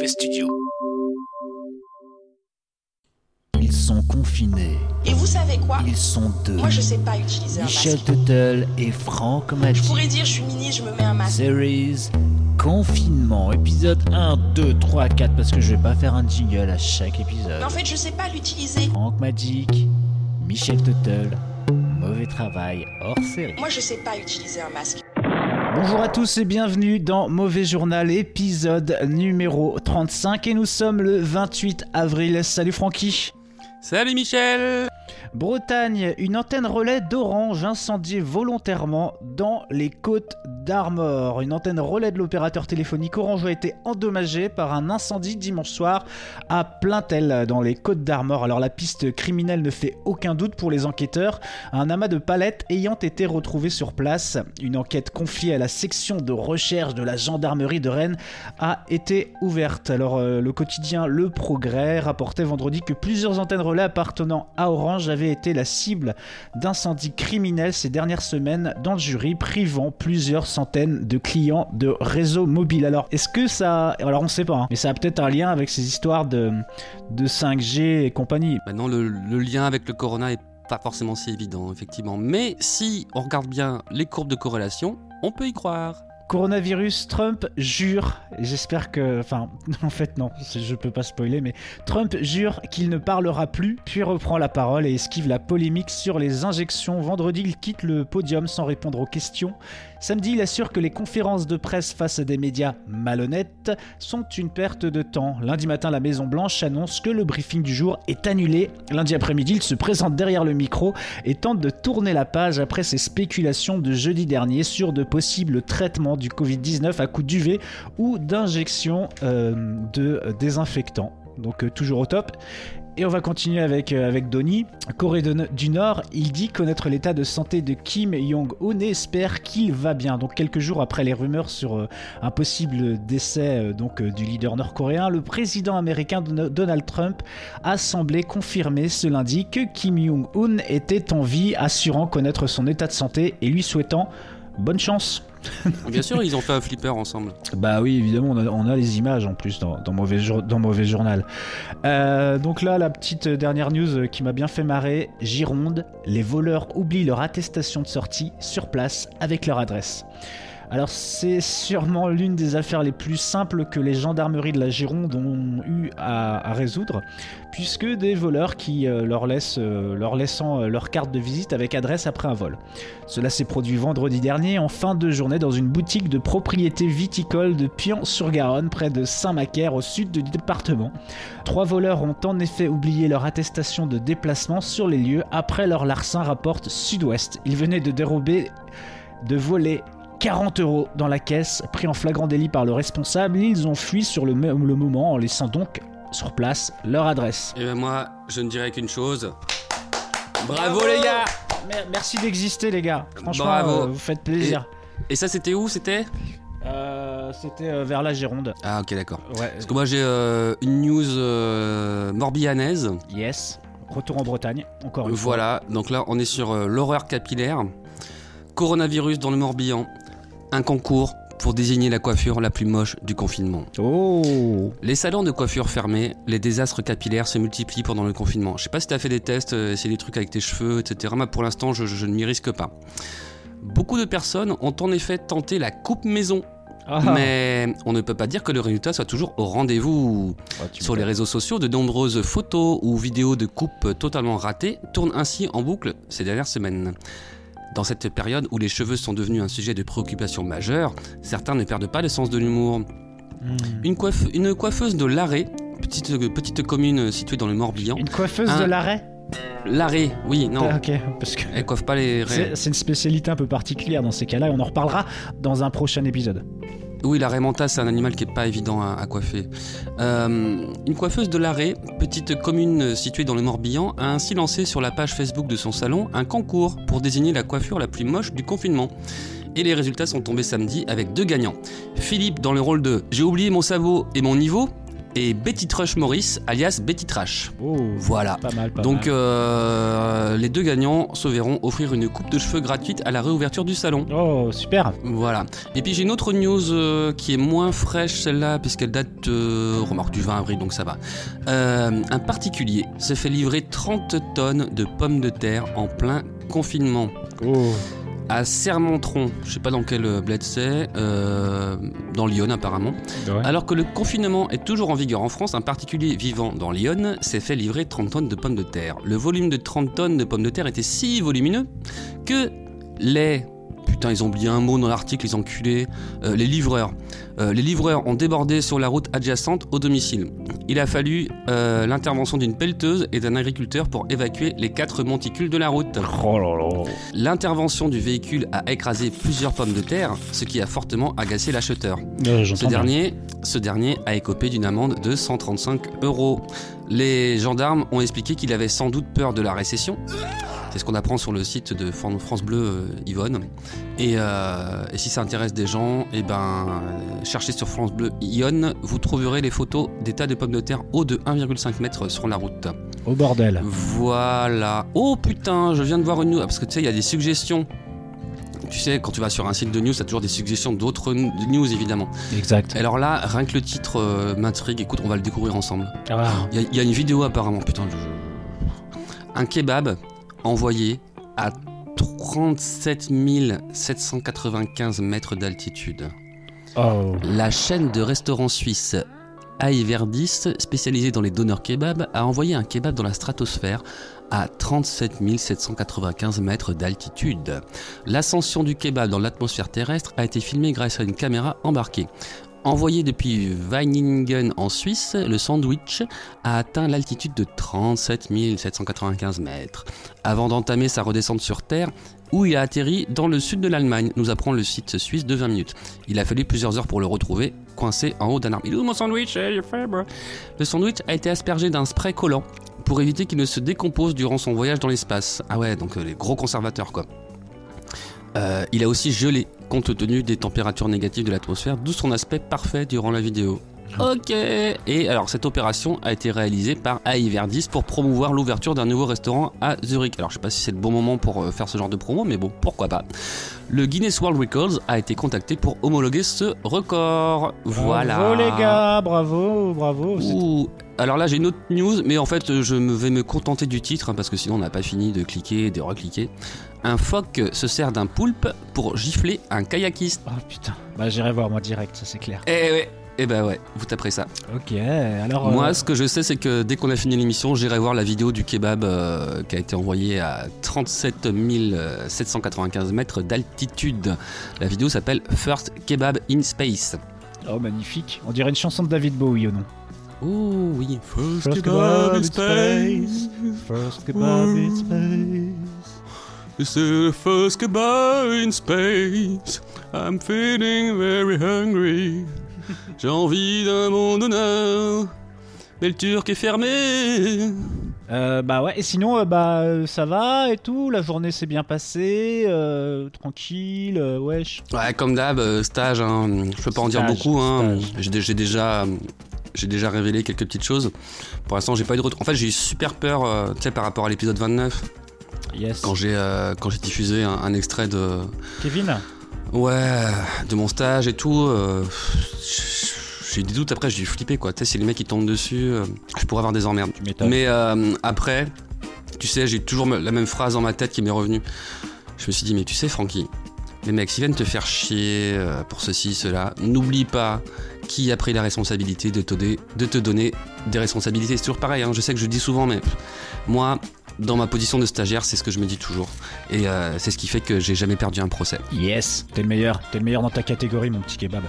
Mauvais Studio. Ils sont confinés. Et vous savez quoi? Ils sont deux. Moi, je sais pas utiliser un Michel masque. Tuttle et Franck Je Magic. pourrais dire, je suis ministre, je me mets un masque. Series Confinement, épisode 1, 2, 3, 4, parce que je vais pas faire un jingle à chaque épisode. Mais en fait, je sais pas l'utiliser. Franck Magic, Michel Tuttle, mauvais travail hors série. Moi, je sais pas utiliser un masque. Bonjour à tous et bienvenue dans Mauvais Journal, épisode numéro 35 et nous sommes le 28 avril. Salut Francky Salut Michel Bretagne, une antenne relais d'Orange incendiée volontairement dans les côtes d'Armor. Une antenne relais de l'opérateur téléphonique Orange a été endommagée par un incendie dimanche soir à Plaintel dans les côtes d'Armor. Alors la piste criminelle ne fait aucun doute pour les enquêteurs. Un amas de palettes ayant été retrouvé sur place, une enquête confiée à la section de recherche de la gendarmerie de Rennes a été ouverte. Alors euh, le quotidien Le Progrès rapportait vendredi que plusieurs antennes relais appartenant à Orange avaient été la cible d'incendies criminels ces dernières semaines dans le jury, privant plusieurs centaines de clients de réseaux mobiles. Alors est-ce que ça... Alors on sait pas, hein, mais ça a peut-être un lien avec ces histoires de, de 5G et compagnie. Maintenant, le, le lien avec le corona est pas forcément si évident, effectivement. Mais si on regarde bien les courbes de corrélation, on peut y croire. Coronavirus, Trump jure, j'espère que, enfin, en fait non, je peux pas spoiler, mais Trump jure qu'il ne parlera plus, puis reprend la parole et esquive la polémique sur les injections. Vendredi, il quitte le podium sans répondre aux questions. Samedi, il assure que les conférences de presse face à des médias malhonnêtes sont une perte de temps. Lundi matin, la Maison Blanche annonce que le briefing du jour est annulé. Lundi après-midi, il se présente derrière le micro et tente de tourner la page après ses spéculations de jeudi dernier sur de possibles traitements du Covid-19 à coups d'UV ou d'injections euh, de désinfectants. Donc euh, toujours au top. Et on va continuer avec, euh, Donnie. Corée du Nord, il dit connaître l'état de santé de Kim Jong-un et espère qu'il va bien. Donc quelques jours après les rumeurs sur euh, un possible décès euh, euh, du leader nord-coréen, le président américain Don- Donald Trump a semblé confirmer ce lundi que Kim Jong-un était en vie, assurant connaître son état de santé et lui souhaitant bonne chance. Bien sûr, ils ont fait un flipper ensemble. Bah oui, évidemment, on a, on a les images en plus dans, dans Mauvais, Jour- dans Mauvais Journal. Euh, donc là, la petite dernière news euh, qui m'a bien fait marrer. Gironde, les voleurs oublient leur attestation de sortie sur place avec leur adresse. Alors c'est sûrement l'une des affaires les plus simples que les gendarmeries de la Gironde ont eu à, résoudre, puisque des voleurs qui euh, leur, laissent, euh, euh, leur carte de visite avec adresse après un vol. Cela s'est produit vendredi dernier en fin de journée dans une boutique de propriété viticole de Pian-sur-Garonne près de Saint-Macaire au sud du département. Trois voleurs ont en effet oublié leur attestation de déplacement sur les lieux après leur larcin rapporte Sud-Ouest. Ils venaient de dérober, de voler 40 euros dans la caisse, pris en flagrant délit par le responsable, ils ont fui sur le, même- le moment en laissant donc sur place leur adresse. Et ben moi, je ne dirais qu'une chose. Bravo les gars Mer- Merci d'exister les gars, franchement Bravo. euh, vous faites plaisir. Et ça, c'était où C'était? Euh, C'était euh, vers la Gironde. Ah, ok, d'accord. Ouais. Parce que moi, j'ai euh, une news euh, morbihanaise. Yes. Retour en Bretagne, encore une fois. Voilà, donc là, on est sur euh, l'horreur capillaire. Coronavirus dans le Morbihan. Un concours pour désigner la coiffure la plus moche du confinement. Oh Les salons de coiffure fermés, les désastres capillaires se multiplient pendant le confinement. Je sais pas si tu as fait des tests, euh, essayer des trucs avec tes cheveux, etc. Moi, pour l'instant, je, je ne m'y risque pas. Beaucoup de personnes ont en effet tenté la coupe maison, Ah. mais on ne peut pas dire que le résultat soit toujours au rendez-vous. Tu Sur les réseaux sociaux, de nombreuses photos ou vidéos de coupes totalement ratées tournent ainsi en boucle ces dernières semaines. Dans cette période où les cheveux sont devenus un sujet de préoccupation majeur, certains ne perdent pas le sens de l'humour. Hmm. Une, coiffe- une coiffeuse de Larrey, petite, petite commune située dans le Morbihan. Une coiffeuse Un- de l'arrêt Larrey, oui, non, Ah, Ok, parce que elle coiffe pas les raies. c'est une spécialité un peu particulière dans ces cas-là et on en reparlera dans un prochain épisode. Oui, la raie mentale, c'est un animal qui est pas évident à, coiffer. Euh, une coiffeuse de Larrey, petite commune située dans le Morbihan, a ainsi lancé sur la page Facebook de son salon un concours pour désigner la coiffure la plus moche du confinement. Et les résultats sont tombés samedi avec deux gagnants. Philippe dans le rôle de J'ai oublié mon sabot et mon niveau et Betty Trush Morris, alias Betty Trash. Oh, Voilà. pas mal, pas Donc mal. euh, les deux gagnants se verront offrir une coupe de cheveux gratuite à la réouverture du salon. Oh, super. Voilà. Et puis j'ai une autre news euh, qui est moins fraîche celle-là puisqu'elle date euh, remarque du 20 avril donc ça va. Euh, un particulier se fait livrer 30 tonnes de pommes de terre en plein confinement Oh. À Sermontron. Je sais pas dans quel euh, bled c'est, euh, dans Lyon apparemment. Ouais. Alors que le confinement est toujours en vigueur en France, un particulier vivant dans Lyon s'est fait livrer 30 tonnes de pommes de terre. Le volume de 30 tonnes de pommes de terre était si volumineux que les... Putain, ils ont oublié un mot dans l'article, les enculés. Euh, les livreurs. Euh, les livreurs ont débordé sur la route adjacente au domicile. Il a fallu euh, l'intervention d'une pelleteuse et d'un agriculteur pour évacuer les quatre monticules de la route. Oh. L'intervention du véhicule a écrasé plusieurs pommes de terre, ce qui a fortement agacé l'acheteur. Ce dernier, ce dernier a écopé d'une amende de 135 euros. Les gendarmes ont expliqué qu'il avait sans doute peur de la récession. C'est ce qu'on apprend sur le site de Fran- France Bleu euh, Yvonne. Et, euh, et si ça intéresse des gens, eh ben, euh, cherchez sur France Bleu Yonne, vous trouverez les photos des tas de pommes de terre haut de 1,5 mètres sur la route. Au bordel. Voilà. Oh putain, je viens de voir une news. Parce que tu sais, il y a des suggestions. Tu sais, quand tu vas sur un site de news, t'as toujours des suggestions d'autres news, évidemment. Exact. Alors là, rien que le titre euh, m'intrigue. Écoute, on va le découvrir ensemble. Ah, Il y, a- il y a une vidéo apparemment, putain. je- Un kebab envoyé à 37 795 mètres d'altitude. oh. La chaîne de restaurants suisse Aiverdis, spécialisée dans les donneurs kebab, a envoyé un kebab dans la stratosphère à 37 795 mètres d'altitude. L'ascension du kebab dans l'atmosphère terrestre a été filmée grâce à une caméra embarquée. Envoyé depuis Weiningen en Suisse, le sandwich a atteint l'altitude de 37 795 mètres, avant d'entamer sa redescente sur Terre, où il a atterri dans le sud de l'Allemagne, nous apprend le site suisse de 20 minutes. Il a fallu plusieurs heures pour le retrouver, coincé en haut d'un arbre. Il est où mon sandwich? Eh. Le sandwich a été aspergé d'un spray collant pour éviter qu'il ne se décompose durant son voyage dans l'espace. Ah ouais, donc euh, les gros conservateurs quoi. Euh, il a aussi gelé compte tenu des températures négatives de l'atmosphère, d'où son aspect parfait durant la vidéo. Ok. Et alors cette opération a été réalisée par Aiverdis pour promouvoir l'ouverture d'un nouveau restaurant à Zurich. Alors je sais pas si c'est le bon moment pour euh, faire ce genre de promo, mais bon, pourquoi pas. Le Guinness World Records a été contacté pour homologuer ce record. Voilà. Bravo les gars, bravo, bravo. Ouh. Alors là j'ai une autre news, mais en fait je me- vais me contenter du titre hein, parce que sinon on n'a pas fini de cliquer et de recliquer. Un phoque se sert d'un poulpe pour gifler un kayakiste. Oh putain. Bah j'irai voir moi direct, ça c'est clair. Eh ouais, eh ben ouais, vous taperez ça. Ok, alors. euh, Moi, ce que je sais, c'est que dès qu'on a fini l'émission, j'irai voir la vidéo du kebab euh, qui a été envoyée à 37 795 mètres d'altitude. La vidéo s'appelle First Kebab in Space. Oh magnifique. On dirait une chanson de David Bowie ou non Oh oui, First kebab in space. First kebab in space. It's the first kebab in space. I'm feeling very hungry. J'ai envie d'un monde honneur. Mais le turc est fermé. Euh, bah ouais, et sinon, euh, bah euh, ça va et tout, la journée s'est bien passée, euh, tranquille, euh, wesh? Ouais, comme d'hab, euh, stage, hein, je peux pas en dire beaucoup. Hein. j'ai déjà, j'ai déjà révélé quelques petites choses. Pour l'instant, j'ai pas eu de retour. En fait, j'ai eu super peur, euh, tu sais, par rapport à l'épisode 29, Yes. quand j'ai, euh, quand j'ai diffusé un, un extrait de, Kevin ouais, de mon stage et tout. euh, j'ai eu des doutes après, j'ai dû flipper quoi. Tu sais, si les mecs ils tombent dessus, je pourrais avoir des emmerdes. Mais après, tu sais, j'ai toujours la même phrase dans ma tête qui m'est revenue. Je me suis dit, mais tu sais, Francky, les mecs, s'ils viennent te faire chier euh, pour ceci, cela, n'oublie pas qui a pris la responsabilité de te, te donner des responsabilités. C'est toujours pareil, hein, je sais que je dis souvent, mais moi, dans ma position de stagiaire, c'est ce que je me dis toujours. Et euh, c'est ce qui fait que j'ai jamais perdu un procès. Yes, t'es le meilleur, t'es le meilleur dans ta catégorie, mon petit kebab.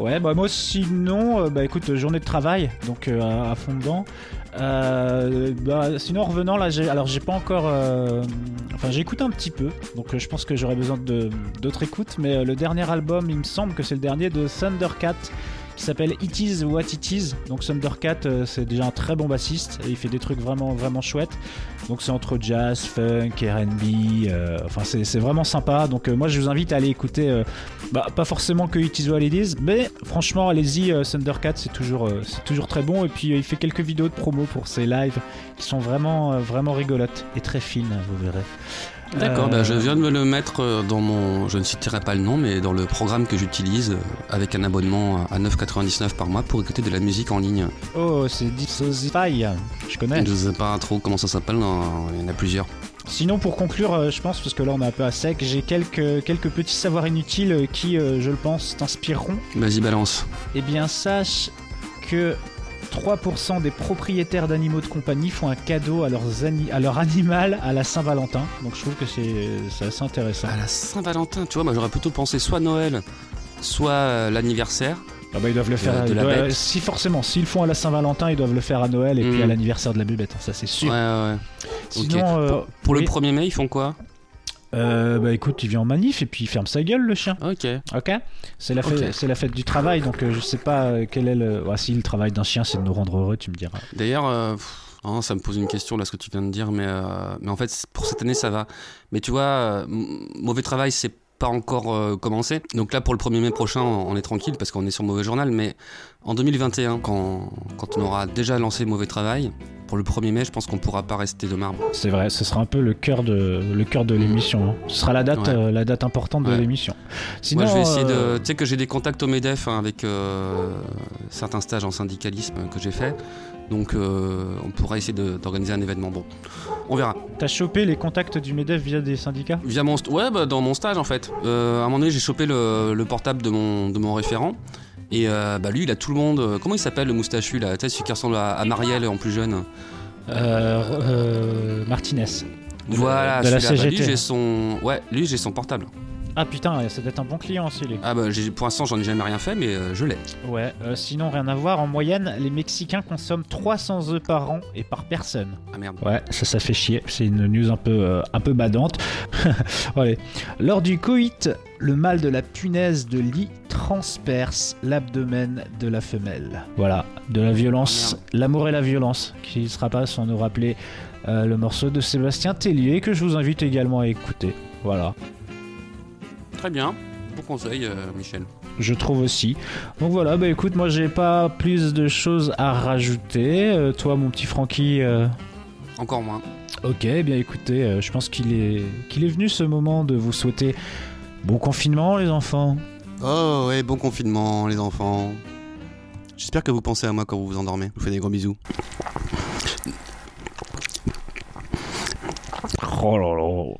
Ouais, bah moi sinon, euh, bah écoute, journée de travail, donc euh, à, fond dedans. Euh, bah sinon en revenant là, j'ai, alors j'ai pas encore, enfin j'ai écouté un petit peu, donc je pense que j'aurais besoin d'autres écoutes, mais le dernier album, il me semble que c'est le dernier de Thundercat, qui s'appelle It Is What It Is. Donc Thundercat, euh, c'est déjà un très bon bassiste et il fait des trucs vraiment vraiment chouettes. Donc c'est entre jazz, funk, R&B. euh, enfin c'est vraiment sympa. Donc euh, moi je vous invite à aller écouter. bah, pas forcément que It Is What It Is, mais franchement allez-y. Thundercat c'est toujours c'est toujours très bon. Et puis il fait quelques vidéos de promo pour ses lives qui sont vraiment vraiment rigolotes et très fines. Vous verrez. D'accord, Euh, bah, je viens de me le mettre euh, dans mon. Je ne citerai pas le nom, mais dans le programme que j'utilise euh, avec un abonnement à 9,99 par mois pour écouter de la musique en ligne. Oh, c'est Dissosify. Je connais. Je sais pas trop comment ça s'appelle, il y en a plusieurs. Sinon, pour conclure, je pense, parce que là on est un peu à sec, j'ai quelques, quelques petits savoirs inutiles qui, je le pense, t'inspireront. Vas-y, balance. Eh bien, sache que 3% des propriétaires d'animaux de compagnie font un cadeau à, leurs ani- à leur animal à la Saint-Valentin. Donc je trouve que c'est assez intéressant. À la Saint-Valentin, tu vois, moi j'aurais plutôt pensé soit Noël, soit euh, l'anniversaire. Ah bah, ils doivent le faire. de la doivent- bête. si forcément, s'ils le font à la Saint-Valentin, ils doivent le faire à Noël et puis Mm. à l'anniversaire de la bubette. hein, Ça c'est sûr. Ouais, ouais. Sinon, euh, Pour oui. le 1er mai, ils font quoi? Euh, bah écoute, il vient en manif et puis il ferme sa gueule le chien. Ok. Ok, c'est la, fête- Ok. c'est la fête du travail, donc euh, je sais pas euh, quel est le. Ouais, si le travail d'un chien, c'est de nous rendre heureux, tu me diras. D'ailleurs, euh, hein, ça me pose une question là, ce que tu viens de dire, mais, mais en fait, pour cette année, ça va. Mais tu vois, mauvais travail, c'est pas encore euh, commencé. Donc là, pour le 1er mai prochain, on est tranquille parce qu'on est sur Mauvais Journal. Mais en 2021, quand, quand on aura déjà lancé Mauvais Travail, pour le 1er mai, je pense qu'on pourra pas rester de marbre. C'est vrai, ce sera un peu le cœur de le cœur de l'émission. hein. Ce sera la date, Ouais. euh, la date importante de l'émission. Sinon, Moi, je vais essayer euh, de. Tu sais que j'ai des contacts au MEDEF hein, avec euh, certains stages en syndicalisme que j'ai fait. Donc, euh, on pourra essayer d'organiser un événement. Bon, on verra. T'as chopé les contacts du Medef via des syndicats? Via mon ouais, bah, dans mon stage en fait. Euh, à un moment donné, j'ai chopé le, le portable de mon, de mon référent. Et euh, bah, lui, il a tout le monde. Comment il s'appelle le moustachu là Tu sais, celui qui ressemble à, à Marielle en plus jeune? Martinez. De la- voilà, de la celui-là. Bah, lui, CGT. j'ai son. Ouais, lui, j'ai son portable. Ah putain, ça doit être un bon client aussi, lui. Ah bah, pour l'instant, j'en ai jamais rien fait, mais euh, je l'ai. Ouais, euh, sinon rien à voir. En moyenne, les Mexicains consomment 300 œufs par an et par personne. Ah merde. Ouais, ça, ça fait chier. C'est une news un peu, euh, un peu badante. Allez. Lors du coït, le mâle de la punaise de lit transperce l'abdomen de la femelle. Voilà, de la violence, l'amour et la violence, qui sera pas sans nous rappeler le morceau de Sébastien Tellier que je vous invite également à écouter. Voilà, Très bien. Bon conseil, euh, Michel. je trouve aussi. Donc voilà, bah écoute, moi j'ai pas plus de choses à rajouter. Euh, toi, mon petit Francky. euh, Encore moins. Ok, eh bien écoutez, euh, je pense qu'il est, qu'il est venu ce moment de vous souhaiter bon confinement les enfants. Oh ouais, bon confinement, les enfants. J'espère que vous pensez à moi quand vous vous endormez. Je vous fais des gros bisous. Oh là là.